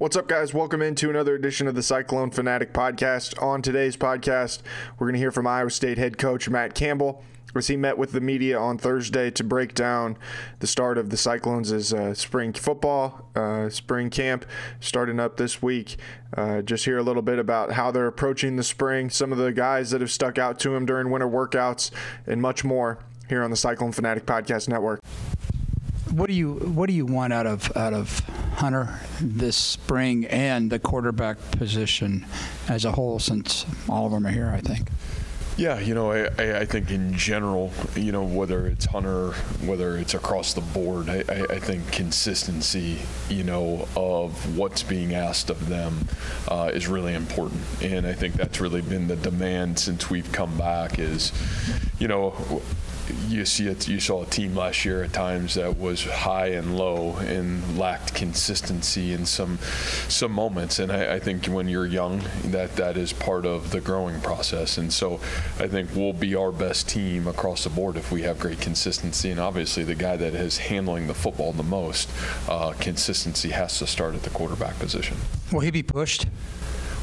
What's up, guys? Welcome into another edition of the Cyclone Fanatic podcast. On today's podcast, we're going to hear from Iowa State head coach Matt Campbell as he met with the media on Thursday to break down the start of the Cyclones' uh, spring football, uh, spring camp starting up this week. Uh, just hear a little bit about how they're approaching the spring, some of the guys that have stuck out to him during winter workouts, and much more here on the Cyclone Fanatic Podcast Network what do you what do you want out of out of Hunter this spring and the quarterback position as a whole? Since all of them are here, I think. Yeah, you know, I, I think in general, you know, whether it's Hunter, whether it's across the board, I, I think consistency, you know, of what's being asked of them uh, is really important. And I think that's really been the demand since we've come back is, you know, you see it. You saw a team last year at times that was high and low and lacked consistency in some some moments. And I, I, think when you're young, that that is part of the growing process. And so I think we'll be our best team across the board if we have great consistency. And obviously, the guy that is handling the football the most, uh, consistency has to start at the quarterback position. Will he be pushed?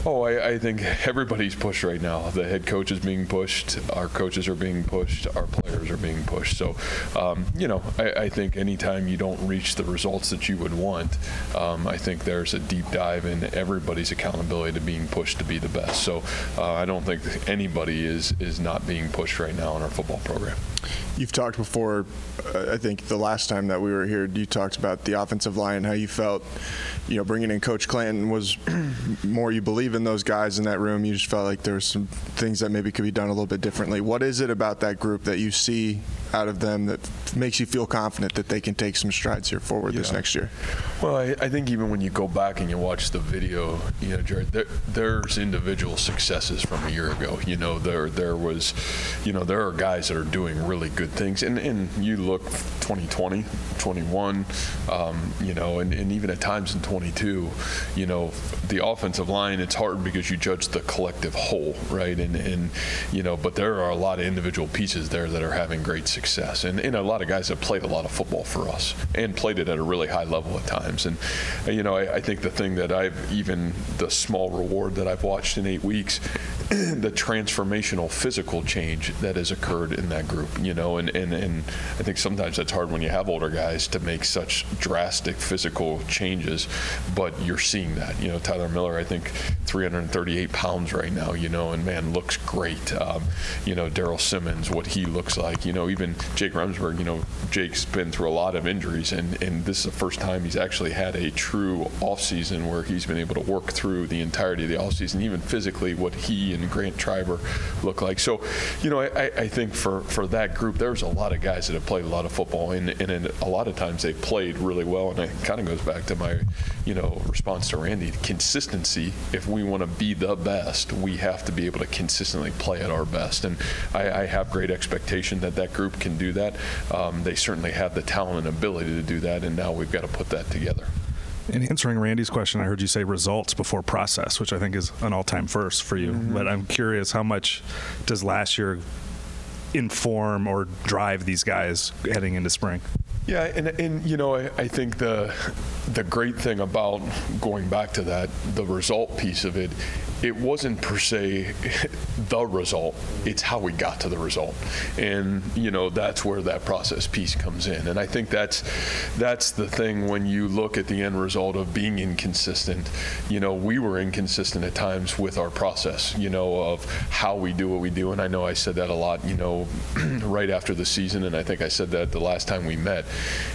Oh, I, I, think everybody's pushed right now. The head coach is being pushed. Our coaches are being pushed. Our players are being pushed. So, um, you know, I, I, think anytime you don't reach the results that you would want, um, I think there's a deep dive in everybody's accountability to being pushed to be the best. So, uh, I don't think anybody is is not being pushed right now in our football program. You've talked before. Uh, I think the last time that we were here, you talked about the offensive line, how you felt. You know, bringing in Coach Clanton was more you believe in those guys in that room. You just felt like there were some things that maybe could be done a little bit differently. What is it about that group that you see out of them that makes you feel confident that they can take some strides here forward yeah. this next year? Well, I, I, think even when you go back and you watch the video, you know, Jared, there, there's individual successes from a year ago. You know, there there was, you know, there are guys that are doing really good things, and and you look 2020, 21, um, you know, and, and even at times in 22, you know, the offensive line. It's hard because you judge the collective whole, right? And and you know, but there are a lot of individual pieces there that are having great success. And, and a lot of guys have played a lot of football for us and played it at a really high level at times. And, you know, I, I think the thing that I've even the small reward that I've watched in eight weeks, the transformational physical change that has occurred in that group, you know, and, and, and I think sometimes that's hard when you have older guys to make such drastic physical changes, but you're seeing that. You know, Tyler Miller, I think 338 pounds right now, you know, and man, looks great. Um, you know, Daryl Simmons, what he looks like, you know, even even Jake Remsburg, you know, Jake's been through a lot of injuries, and, and this is the first time he's actually had a true offseason where he's been able to work through the entirety of the offseason, even physically what he and Grant Treiber look like. So, you know, I, I think for, for that group, there's a lot of guys that have played a lot of football, and, and a lot of times they played really well, and it kind of goes back to my, you know, response to Randy. Consistency, if we want to be the best, we have to be able to consistently play at our best, and I, I have great expectation that that group can do that. Um, they certainly have the talent and ability to do that, and now we've got to put that together. In answering Randy's question, I heard you say results before process, which I think is an all-time first for you. Mm-hmm. But I'm curious, how much does last year inform or drive these guys heading into spring? Yeah, and, and you know, I, I think the the great thing about going back to that, the result piece of it, it wasn't per se the result. It's how we got to the result, and you know that's where that process piece comes in. And I think that's that's the thing when you look at the end result of being inconsistent. You know, we were inconsistent at times with our process. You know, of how we do what we do, and I know I said that a lot. You know, right after the season, and I think I said that the last time we met.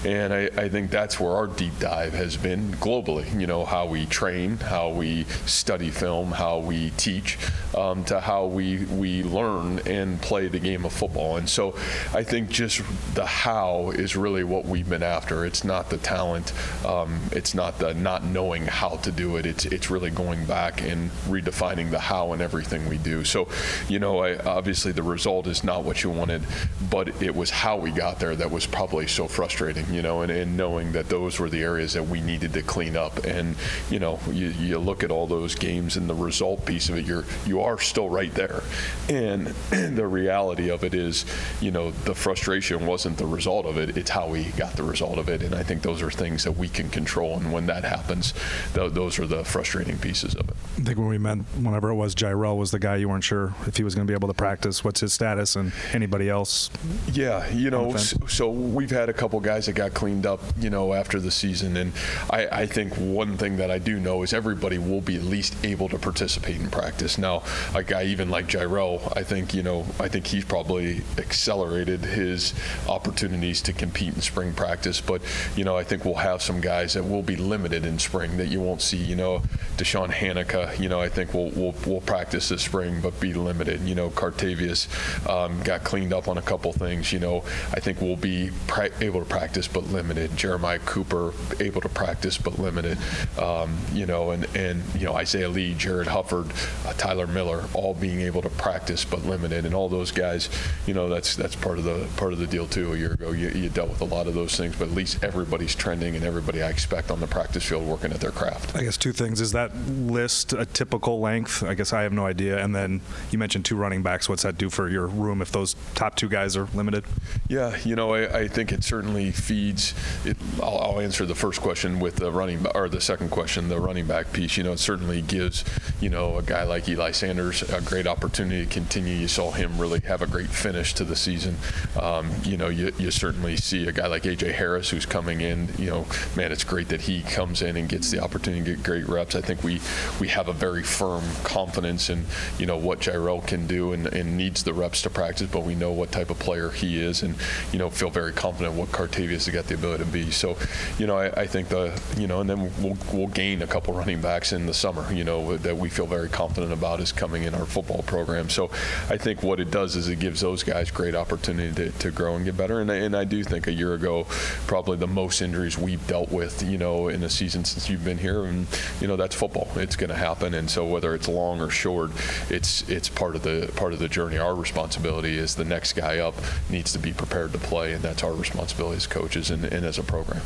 And I, I think that's where our deep dive has been globally. You know, how we train, how we study film, how we teach um, to how we, we learn and play the game of football. And so I think just the how is really what we've been after. It's not the talent, um, it's not the not knowing how to do it. It's, it's really going back and redefining the how in everything we do. So, you know, I, obviously the result is not what you wanted, but it was how we got there that was probably so frustrating, you know, and, and knowing that those were the areas that we needed to clean up. And, you know, you, you look at all those games and the result result piece of it, you're you are still right there. And the reality of it is, you know, the frustration wasn't the result of it; it's how we got the result of it. And I think those are things that we can control. And when that happens, th- those are the frustrating pieces of it. I think when we met, whenever it was, Jirehl was the guy you weren't sure if he was going to be able to practice. What's his status, and anybody else? Yeah, you know, so, so, we've had a couple guys that got cleaned up, you know, after the season, and I, I think one thing that I do know is everybody will be at least able to participate in practice. Now, a guy even like Jirehl, I think you know, I think he's probably accelerated his opportunities to compete in spring practice. But you know, I think we'll have some guys that will be limited in spring that you won't see. You know, DeShawn Hanika, you know, I think we'll we'll, we'll practice this spring, but be limited. You know, Cartevious um, got cleaned up on a couple things. You know, I think we'll be pra- able to practice but limited. Jeremiah Cooper able to practice but limited. Um, you know, and and you know Isaiah Lee, Jarrod Hufford, uh, Tyler Miller, all being able to practice but limited, and all those guys, you know, that's that's part of the part of the deal too. A year ago, you, you dealt with a lot of those things, but at least everybody's trending, and everybody I expect on the practice field working at their craft. I guess two things: is that list a typical length? I guess I have no idea. And then you mentioned two running backs. What's that do for your room if those top two guys are limited? Yeah, you know, I, I think it certainly feeds. It, I'll, I'll, answer the first question with the running or the second question, the running back piece. You know, it certainly gives you know, a guy like Eli Sanders, a great opportunity to continue. You saw him really have a great finish to the season. Um, you know, you, you certainly see a guy like AJ Harris who's coming in. You know, man, it's great that he comes in and gets the opportunity to get great reps. I think we we have a very firm confidence in you know what Jirehl can do and, and needs the reps to practice, but we know what type of player he is, and you know feel very confident what Cartevious has got the ability to be. So, you know, I, I think the you know, and then we'll we'll gain a couple running backs in the summer. You know, that we feel very confident about is coming in our football program. So I think what it does is it gives those guys great opportunity to, to grow and get better. And, and I do think a year ago, probably the most injuries we've dealt with, you know, in a season since you've been here. And, you know, that's football. It's going to happen. And so whether it's long or short, it's it's part of the part of the journey. Our responsibility is the next guy up needs to be prepared to play, and that's our responsibility as coaches and, and as a program.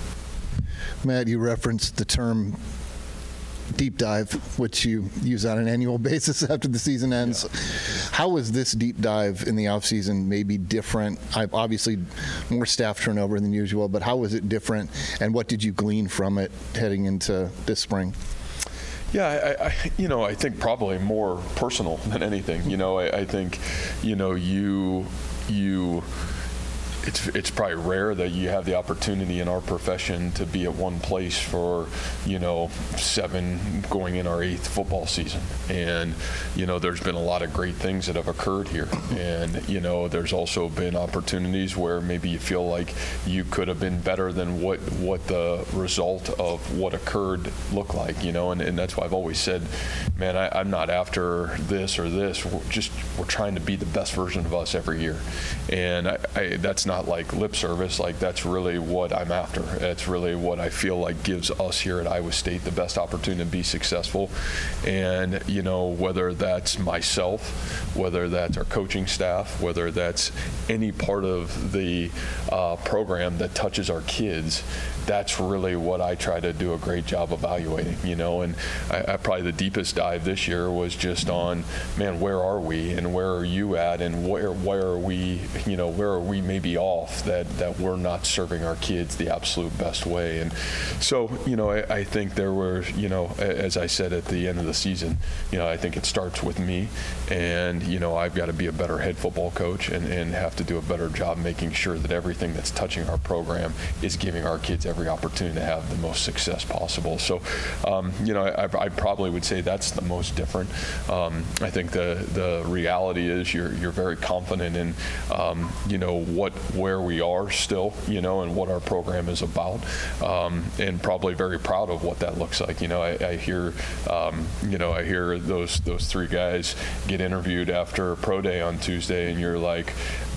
Matt, you referenced the term deep dive, which you use on an annual basis after the season ends. Yeah. was this deep dive in the offseason maybe different? I've obviously more staff turnover than usual, but how was it different, and what did you glean from it heading into this spring? Yeah, I, I, you know, I think probably more personal than anything. You know, I, I think, you know, you you it's it's probably rare that you have the opportunity in our profession to be at one place for you know seven going in our eighth football season. And you know there's been a lot of great things that have occurred here. And you know there's also been opportunities where maybe you feel like you could have been better than what what the result of what occurred looked like you know? And, and that's why I've always said man I, I'm not after this or this. We're just we're trying to be the best version of us every year. And I, I that's not not like lip service. Like that's really what I'm after. It's really what I feel like gives us here at Iowa State the best opportunity to be successful. And you know whether that's myself, whether that's our coaching staff, whether that's any part of the uh, program that touches our kids, that's really what I try to do a great job evaluating, you know. And I, I, probably the deepest dive this year was just on, man, where are we and where are you at and where where are we, you know, where are we maybe off off that, that we're not serving our kids the absolute best way. And so, you know, I, I think there were, you know, as I said at the end of the season, you know, I think it starts with me. And, you know, I've got to be a better head football coach and, and have to do a better job making sure that everything that's touching our program is giving our kids every opportunity to have the most success possible. So, um, you know, I, I, probably would say that's the most different. Um, I think the the reality is you're you're very confident in, um, you know, what where we are still, you know, and what our program is about, um, and probably very proud of what that looks like. You know, I, I hear, um, you know, I hear those those three guys get interviewed after pro day on Tuesday, and you're like,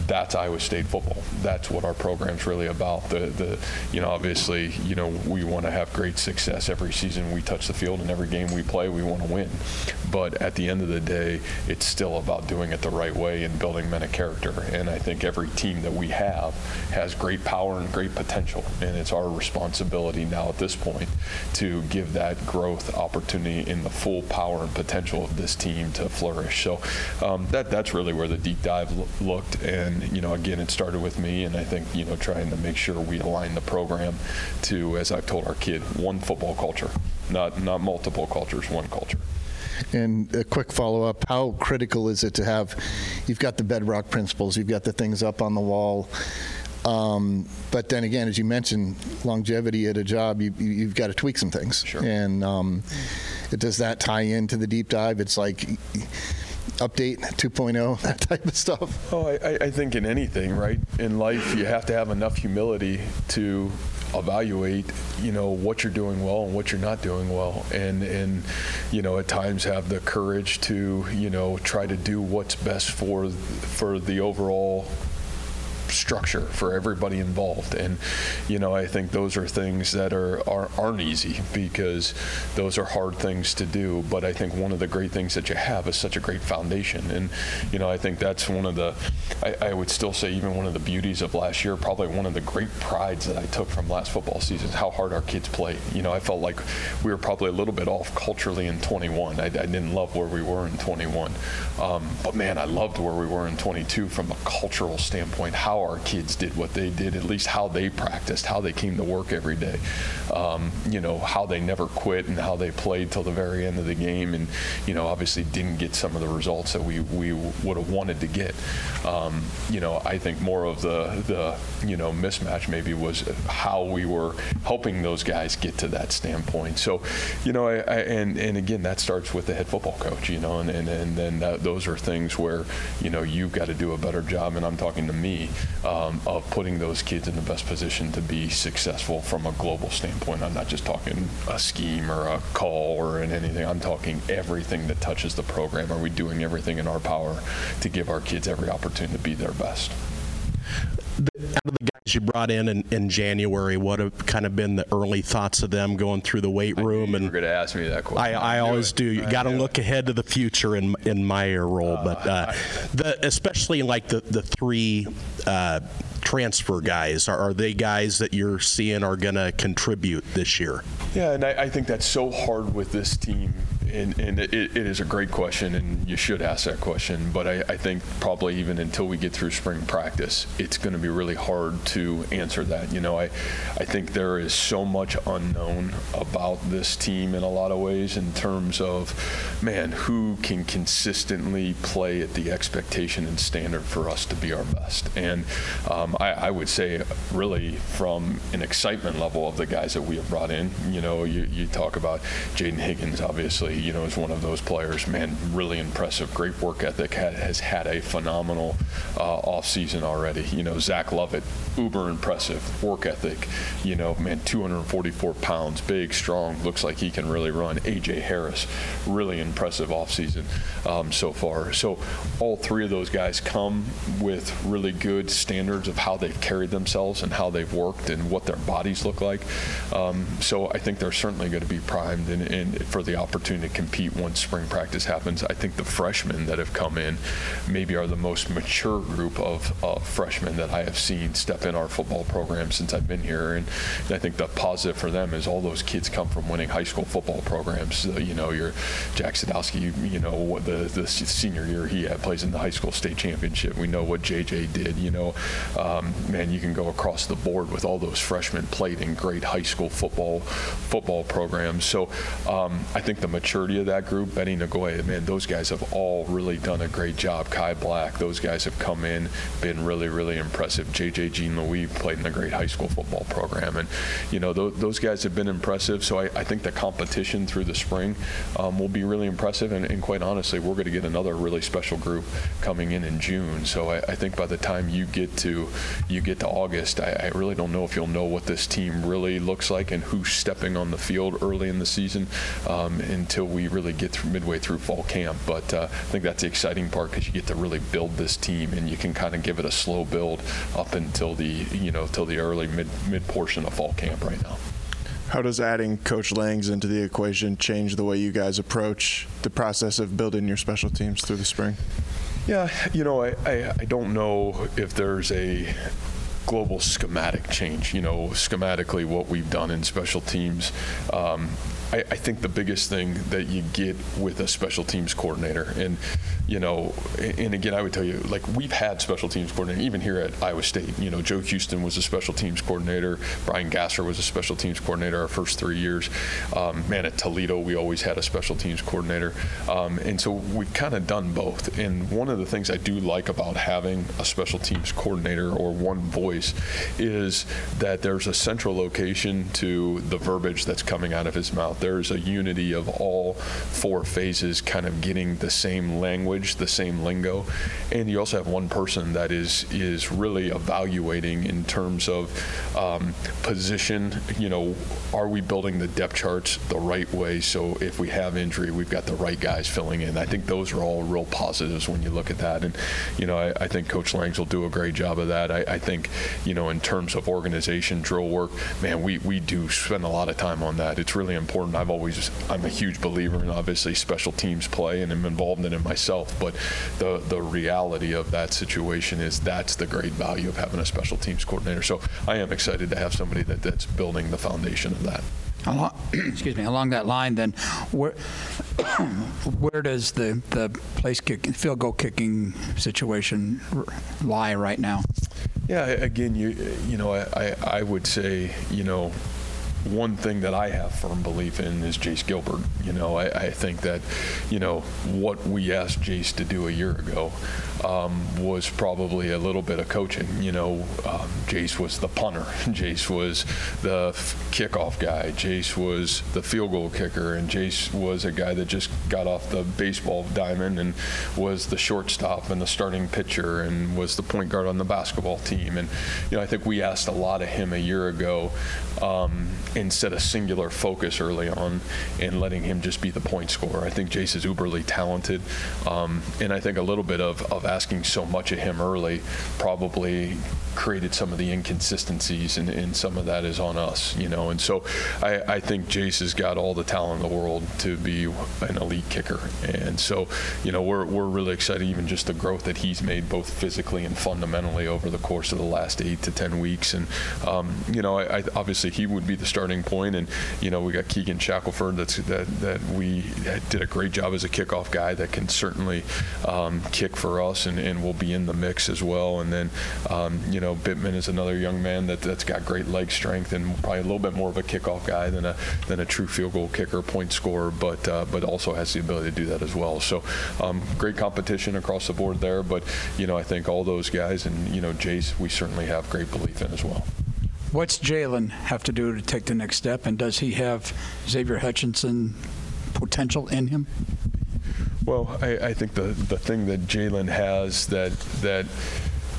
that's Iowa State football. That's what our program's really about. The, the, you know, obviously, you know, we want to have great success every season we touch the field and every game we play, we want to win. But at the end of the day, it's still about doing it the right way and building men of character. And I think every team that we have has great power and great potential. And it's our responsibility now at this point to give that growth opportunity in the full power and potential of this team to flourish. So um, that that's really where the deep dive looked. And you know, again, it started with me, and I think you know, trying to make sure we align the program to, as I've told our kid, one football culture, not not multiple cultures, one culture. And a quick follow up how critical is it to have, you've got the bedrock principles, you've got the things up on the wall. Um, but then again, as you mentioned, longevity at a job, you, you, have got to tweak some things. Sure. And um, does that tie into the deep dive? It's like, update 2.0, that type of stuff? Oh, I, I think in anything, right? In life, you have to have enough humility to evaluate you know what you're doing well and what you're not doing well and and you know at times have the courage to you know try to do what's best for for the overall structure for everybody involved. And you know, I think those are things that are, are aren't easy because those are hard things to do. But I think one of the great things that you have is such a great foundation. And you know, I think that's one of the I, I would still say even one of the beauties of last year, probably one of the great prides that I took from last football season is how hard our kids played. You know, I felt like we were probably a little bit off culturally in 21. I, I didn't love where we were in 21. Um, but man, I loved where we were in 22 from a cultural standpoint. How how our kids did what they did, at least how they practiced, how they came to work every day, um, you know, how they never quit and how they played till the very end of the game, and you know, obviously didn't get some of the results that we we would have wanted to get. Um, you know, I think more of the the you know mismatch maybe was how we were helping those guys get to that standpoint. So, you know, I, I, and and again, that starts with the head football coach, you know, and and, and then that, those are things where you know you've got to do a better job. And I'm talking to me um, of putting those kids in the best position to be successful from a global standpoint. I'm not just talking a scheme or a call or in anything. I'm talking everything that touches the program. Are we doing everything in our power to give our kids every opportunity to be their best? Out of the guys you brought in, in in, January, what have kind of been the early thoughts of them going through the weight room? and you're going to ask me that question. I, I always it. do. You got to look it. ahead to the future in in my role, uh, but uh, the especially like the the three. Uh, transfer guys? Are, are, they guys that you're seeing are going to contribute this year? Yeah, and I, I, think that's so hard with this team and, and it, it is a great question, and you should ask that question. But I, I think probably even until we get through spring practice, it's going to be really hard to answer that. You know, I, I think there is so much unknown about this team in a lot of ways in terms of, man, who can consistently play at the expectation and standard for us to be our best. And um, I, I would say, really, from an excitement level of the guys that we have brought in, you know, you, you talk about Jayden Higgins, obviously you know, is one of those players. Man, really impressive. Great work ethic. has had a phenomenal uh, off season already. You know, Zach Lovett, uber impressive work ethic. You know, man, 244 pounds, big, strong. Looks like he can really run. AJ Harris, really impressive off season um, so far. So all three of those guys come with really good standards of how they've carried themselves and how they've worked and what their bodies look like. Um, so I think they're certainly going to be primed in, in, for the opportunity to compete once spring practice happens. I think the freshmen that have come in maybe are the most mature group of, freshmen that I have seen step in our football program since I've been here. And I think the positive for them is all those kids come from winning high school football programs. Uh, you know, your Jack Sadowski, you, you know, the, the senior year he had plays in the high school state championship. We know what JJ did. You know, um, man, you can go across the board with all those freshmen played in great high school football football programs. So um, I think the maturity of that group, Benny Nagoya, man, those guys have all really done a great job. Kai Black, those guys have come in, been really, really impressive. JJ Jean Louis played in a great high school football program, and you know th- those guys have been impressive. So I, I think the competition through the spring um, will be really impressive, and, and quite honestly, we're going to get another really special group coming in in June. So I, I think by the time you get to you get to August, I, I really don't know if you'll know what this team really looks like and who's stepping on the field early in the season um, until we really get through midway through fall camp. But uh, I think that's the exciting part because you get to really build this team and you can kind of give it a slow build up until the you know till the early mid mid portion of fall camp right now. How does adding Coach Langs into the equation change the way you guys approach the process of building your special teams through the spring? Yeah, you know, I, I, I don't know if there's a global schematic change. You know, schematically, what we've done in special teams. Um, I, I, think the biggest thing that you get with a special teams coordinator, and you know, and again, I would tell you, like we've had special teams coordinator even here at Iowa State. You know, Joe Houston was a special teams coordinator. Brian Gasser was a special teams coordinator our first three years. Um, man, at Toledo, we always had a special teams coordinator, um, and so we've kind of done both. And one of the things I do like about having a special teams coordinator or one voice is that there's a central location to the verbiage that's coming out of his mouth. There's a unity of all four phases kind of getting the same language, the same lingo. And you also have one person that is is really evaluating in terms of um, position, you know, are we building the depth charts the right way so if we have injury, we've got the right guys filling in. I think those are all real positives when you look at that. And, you know, I, I think Coach Langs will do a great job of that. I, I think, you know, in terms of organization, drill work, man, we, we do spend a lot of time on that. It's really important. I've always, I'm a huge believer in obviously special teams play and I'm involved in it myself, but the, the reality of that situation is that's the great value of having a special teams coordinator. So I am excited to have somebody that, that's building the foundation of that. Along, excuse me. Along that line, then, where where does the the place kick field goal kicking situation lie right now? Yeah, again, you you know, I I would say you know one thing that I have firm belief in is Jace Gilbert. You know, I, I think that, you know, what we asked Jace to do a year ago um, was probably a little bit of coaching. You know, um, Jace was the punter, Jace was the kickoff guy, Jace was the field goal kicker, and Jace was a guy that just got off the baseball diamond and was the shortstop and the starting pitcher and was the point guard on the basketball team. And, you know, I think we asked a lot of him a year ago um, set a singular focus early on and letting him just be the point scorer. I think Jace is uberly talented, um, and I think a little bit of, of asking so much of him early probably created some of the inconsistencies, and, and some of that is on us, you know. And so I, I think Jace has got all the talent in the world to be an elite kicker, and so you know we're we're really excited, even just the growth that he's made both physically and fundamentally over the course of the last eight to ten weeks, and um, you know I, I obviously he would be the starting point, and you know we got Keegan Shackelford that's that that we did a great job as a kickoff guy that can certainly um, kick for us and, and will be in the mix as well, and then um, you know Bittman is another young man that that's got great leg strength and probably a little bit more of a kickoff guy than a than a true field goal kicker, point scorer, but uh, but also has the ability to do that as well. So um, great competition across the board there, but you know I think all those guys and you know Jace we certainly have great belief in as well. What's Jaylin have to do to take the next step, and does he have Xavier Hutchinson potential in him? Well, I, I think the the thing that Jaylin has that that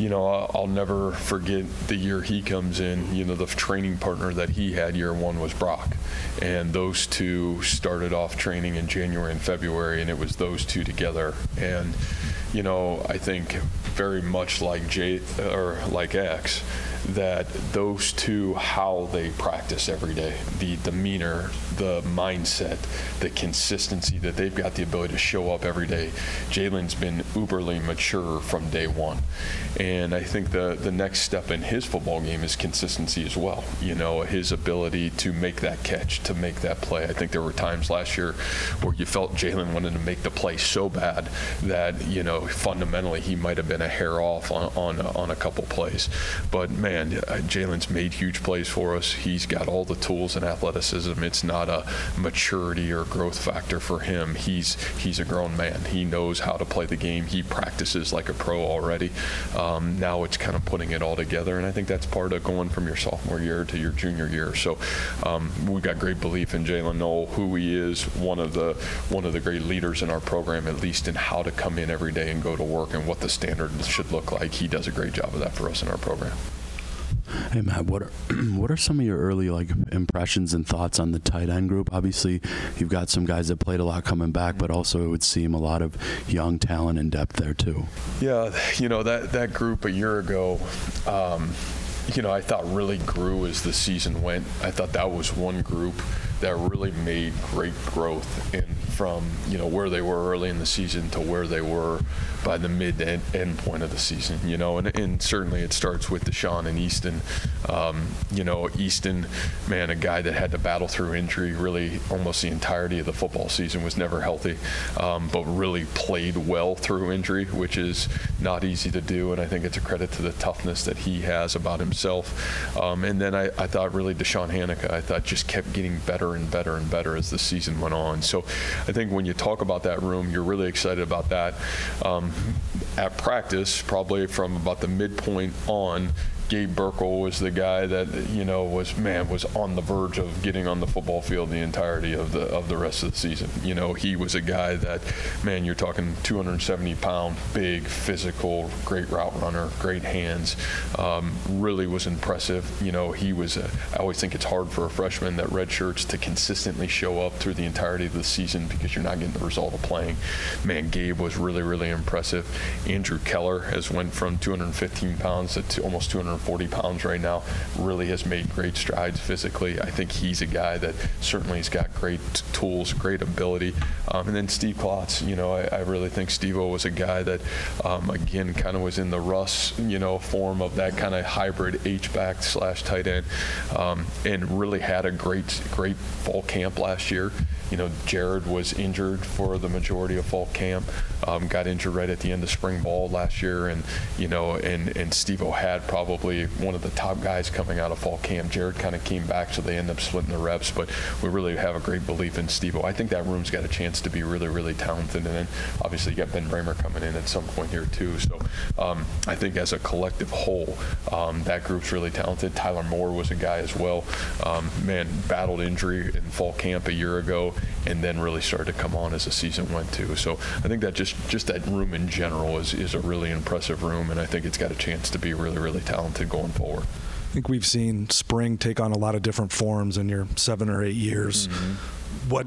you know, I'll never forget the year he comes in. You know, the training partner that he had year one was Brock. And those two started off training in January and February, and it was those two together. And, you know, I think very much like J or like X, that those two, how they practice every day, the demeanor, the mindset, the consistency that they've got the ability to show up every day. Jaylin's been uberly mature from day one. And I think the, the next step in his football game is consistency as well. You know, his ability to make that catch, to make that play. I think there were times last year where you felt Jaylin wanted to make the play so bad that, you know, fundamentally he might have been a hair off on on, on a couple plays, but man, uh, Jaylin's made huge plays for us. He's got all the tools and athleticism. It's not a maturity or growth factor for him. He's he's a grown man. He knows how to play the game. He practices like a pro already. Um, now it's kind of putting it all together, and I think that's part of going from your sophomore year to your junior year. So um, we've got great belief in Jaylin Noel, who he is, one of the one of the great leaders in our program, at least in how to come in every day and go to work and what the standard should look like. He does a great job of that for us in our program. Hey Matt, what are what are some of your early like impressions and thoughts on the tight end group? Obviously, you've got some guys that played a lot coming back, but also it would seem a lot of young talent and depth there too. Yeah, you know that that group a year ago. Um, you know, I thought really grew as the season went. I thought that was one group that really made great growth in from you know where they were early in the season to where they were by the mid end, end point of the season. You know, and, and certainly it starts with DeShawn and Easton. Um, you know, Easton, man, a guy that had to battle through injury really almost the entirety of the football season was never healthy, um, but really played well through injury, which is not easy to do. And I think it's a credit to the toughness that he has about himself. Um, and then I, I thought really DeShawn Hanika, I thought just kept getting better and better and better as the season went on. So I think when you talk about that room, you're really excited about that. Um, at practice, probably from about the midpoint on, Gabe Burkle was the guy that you know was man was on the verge of getting on the football field the entirety of the of the rest of the season. You know he was a guy that man you're talking 270 pound, big, physical, great route runner, great hands, um, really was impressive. You know he was. A, I always think it's hard for a freshman that red shirts to consistently show up through the entirety of the season because you're not getting the result of playing. Man, Gabe was really really impressive. Andrew Keller has went from 215 pounds to almost 200 140 pounds right now, really has made great strides physically. I think he's a guy that certainly has got great tools, great ability. Um, and then Steve Klotz, you know, I, I really think Steve O was a guy that, um, again, kind of was in the Russ, you know, form of that kind of hybrid H-back slash tight end um, and really had a great, great fall camp last year. You know, Jared was injured for the majority of fall camp, um, got injured right at the end of spring ball last year, and you know, and and Steve O had probably one of the top guys coming out of fall camp. Jared kind of came back, so they end up splitting the reps, but we really have a great belief in Steve I think that room's got a chance to be really, really talented, and then obviously you got Ben Brahmer coming in at some point here too. So um, I think as a collective whole, um, that group's really talented. Tyler Moore was a guy as well. Um, man, battled injury in fall camp a year ago and then really started to come on as the season went too. So I think that just just that room in general is is a really impressive room, and I think it's got a chance to be really really talented going forward. I think we've seen spring take on a lot of different forms in your seven or eight years. Mm-hmm. What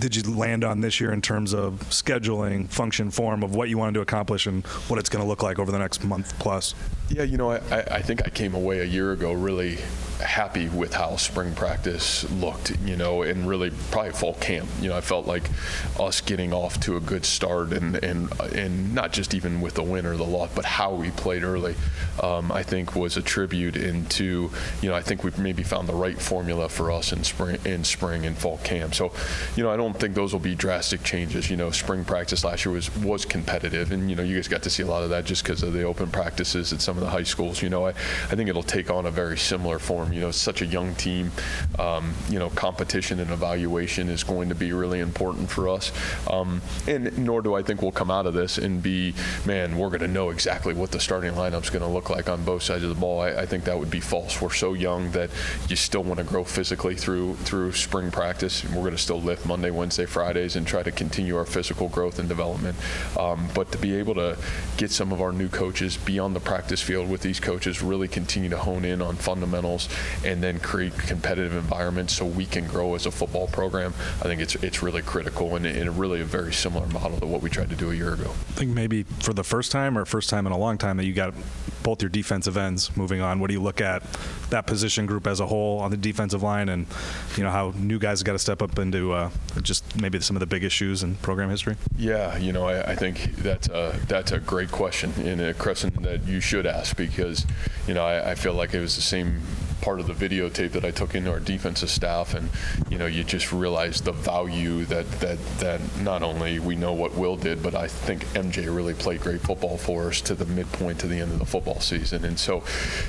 did you land on this year in terms of scheduling, function, form of what you wanted to accomplish and what it's going to look like over the next month plus? Yeah, you know, I, I think I came away a year ago really happy with how spring practice looked, you know, and really probably fall camp. You know, I felt like us getting off to a good start and and and not just even with the win or the loss, but how we played early, um, I think was a tribute into, you know, I think we've maybe found the right formula for us in spring in spring and fall camp. So, you know, I don't think those will be drastic changes. You know, spring practice last year was was competitive, and you know, you guys got to see a lot of that just because of the open practices at some of the high schools. You know, I I think it'll take on a very similar form you know, such a young team. Um, you know, competition and evaluation is going to be really important for us. Um, and nor do I think we'll come out of this and be, man, we're going to know exactly what the starting lineup's going to look like on both sides of the ball. I, I, think that would be false. We're so young that you still want to grow physically through through spring practice. We're going to still lift Monday, Wednesday, Fridays, and try to continue our physical growth and development. Um, but to be able to get some of our new coaches be on the practice field with these coaches, really continue to hone in on fundamentals and then create competitive environments so we can grow as a football program. I think it's it's really critical and, and really a very similar model to what we tried to do a year ago. I think maybe for the first time or first time in a long time that you got both your defensive ends moving on. What do you look at that position group as a whole on the defensive line, and you know how new guys got to step up into uh, just maybe some of the big issues in program history? Yeah, you know, I, I think that's a, that's a great question and a question that you should ask because you know I, I feel like it was the same part of the videotape that I took into our defensive staff, and you know, you just realize the value that that that not only we know what Will did, but I think MJ really played great football for us to the midpoint to the end of the football season. And so,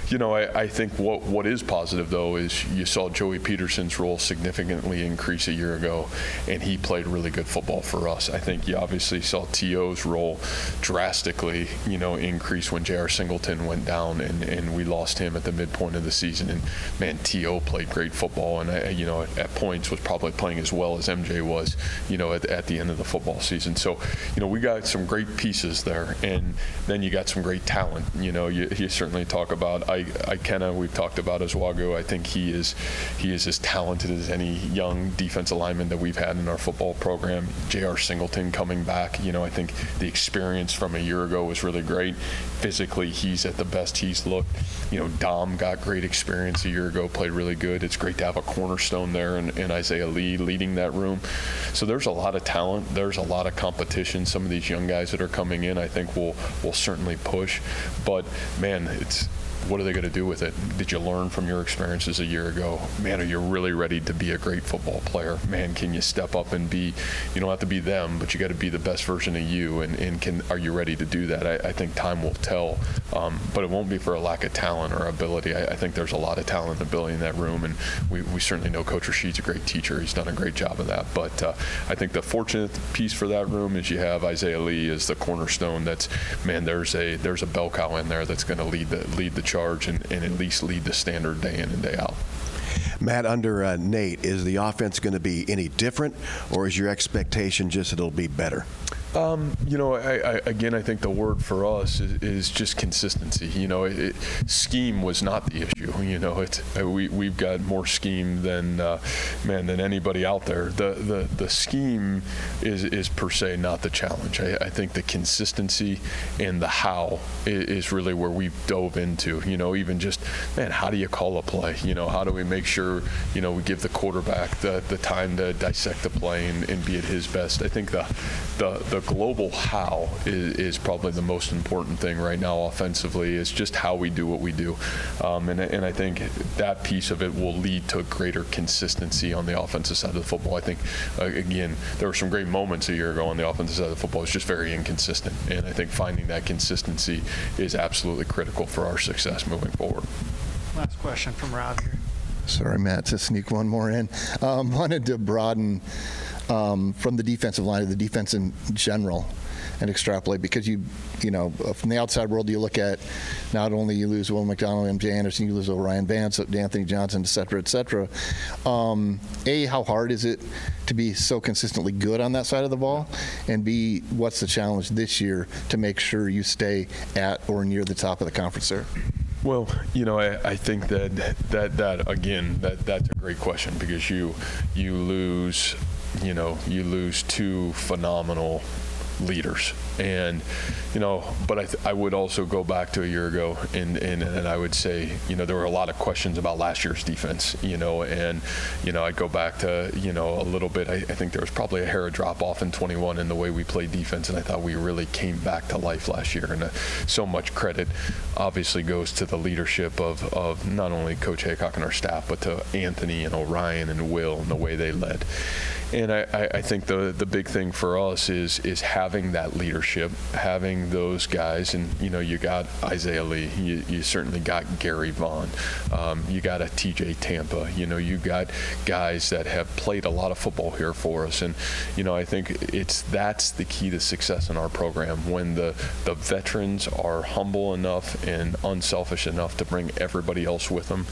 you know, I, I think what what is positive though is you saw Joey Peterson's role significantly increase a year ago, and he played really good football for us. I think you obviously saw T.O.'s role drastically, you know, increase when J.R. Singleton went down, and, and we lost him at the midpoint of the season. And man, T.O. played great football, and I, you know, at, at points was probably playing as well as MJ was, you know, at, at the end of the football season. So, you know, we got some great pieces there, and then you got some great talent. You know, you, you certainly talk about I, I Ikenna. We've talked about Ezeagu. I think he is he is as talented as any young defensive lineman that we've had in our football program. J.R. Singleton coming back. You know, I think the experience from a year ago was really great. Physically, he's at the best he's looked. You know, Dom got great experience a year ago, played really good. It's great to have a cornerstone there and, and Isaiah Lee leading that room. So there's a lot of talent. There's a lot of competition. Some of these young guys that are coming in, I think, will will certainly push. But man, it's what are they going to do with it? Did you learn from your experiences a year ago? Man, are you really ready to be a great football player? Man, can you step up and be, you don't have to be them, but you got to be the best version of you. And, and can are you ready to do that? I, I think time will tell, um, but it won't be for a lack of talent or ability. I, I, think there's a lot of talent and ability in that room, and we, we certainly know Coach Rasheed's a great teacher. He's done a great job of that. But uh, I think the fortunate piece for that room is you have Isaiah Lee as the cornerstone. That's man, there's a there's a bell cow in there that's going to lead the lead the charge and, and at least lead the standard day in and day out. Matt, under uh, Nate, is the offense going to be any different, or is your expectation just that it'll be better? Um, you know, I, I, again, I think the word for us is, is just consistency. You know, it, it, scheme was not the issue. You know, it, uh, we we've got more scheme than uh, man than anybody out there. The the the scheme is is per se not the challenge. I, I think the consistency and the how is, is really where we've dove into. You know, even just man, how do you call a play? You know, how do we make sure you know we give the quarterback the the time to dissect the play and, and be at his best? I think the the the global how is, is, probably the most important thing right now offensively is just how we do what we do. Um, and, and I think that piece of it will lead to greater consistency on the offensive side of the football. I think, uh, again, there were some great moments a year ago on the offensive side of the football. It's just very inconsistent. And I think finding that consistency is absolutely critical for our success moving forward. Last question from Rob here. Sorry, Matt, to sneak one more in. Um, wanted to broaden um, from the defensive line to the defense in general and extrapolate because you, you know, from the outside world, you look at not only you lose Will McDonald, MJ Anderson, you lose Ryan Vance, Anthony Johnson, et cetera, et cetera. Um, a, how hard is it to be so consistently good on that side of the ball? And B, what's the challenge this year to make sure you stay at or near the top of the conference there? Well, you know, I, I think that that that again that that's a great question because you you lose you know, you lose two phenomenal leaders. And, you know, but I, th- I would also go back to a year ago and, and, and I would say, you know, there were a lot of questions about last year's defense, you know, and, you know, I'd go back to, you know, a little bit. I, I think there was probably a hair of drop off in 21 in the way we played defense. And I thought we really came back to life last year. And uh, so much credit obviously goes to the leadership of, of not only Coach Heacock and our staff, but to Anthony and O'Rien and Will and the way they led. And I, I think the the big thing for us is is having that leadership, having those guys, and you know you got Isaiah Lee, you, you certainly got Gerry Vaughn, um, you got a TJ Tampa, you know you got guys that have played a lot of football here for us, and you know I think it's that's the key to success in our program when the the veterans are humble enough and unselfish enough to bring everybody else with them.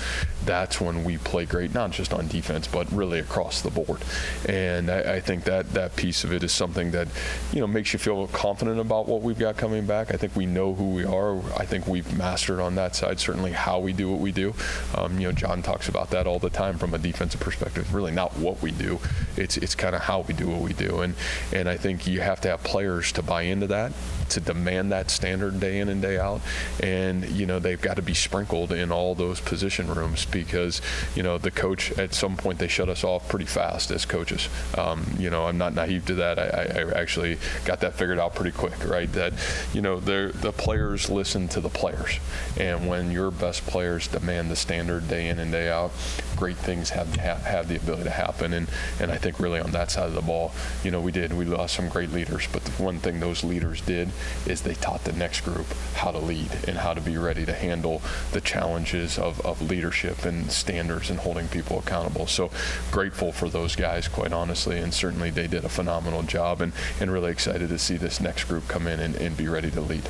That's when we play great, not just on defense, but really across the board. And and I, I, think that that piece of it is something that you know makes you feel confident about what we've got coming back. I think we know who we are. I think we've mastered on that side certainly how we do what we do. Um, you know, Jon talks about that all the time from a defensive perspective. Really not what we do; it's it's kind of how we do what we do. And and I think you have to have players to buy into that to demand that standard day in and day out. And, you know, they've got to be sprinkled in all those position rooms because, you know, the coach, at some point, they shut us off pretty fast as coaches. Um, you know, I'm not naive to that. I, I actually got that figured out pretty quick, right? That, you know, the players listen to the players. And when your best players demand the standard day in and day out, great things have, have the ability to happen. And, and I think really on that side of the ball, you know, we did. We lost some great leaders. But the one thing those leaders did is they taught the next group how to lead and how to be ready to handle the challenges of, of leadership and standards and holding people accountable. So grateful for those guys, quite honestly, and certainly they did a phenomenal job and, and really excited to see this next group come in and, and be ready to lead.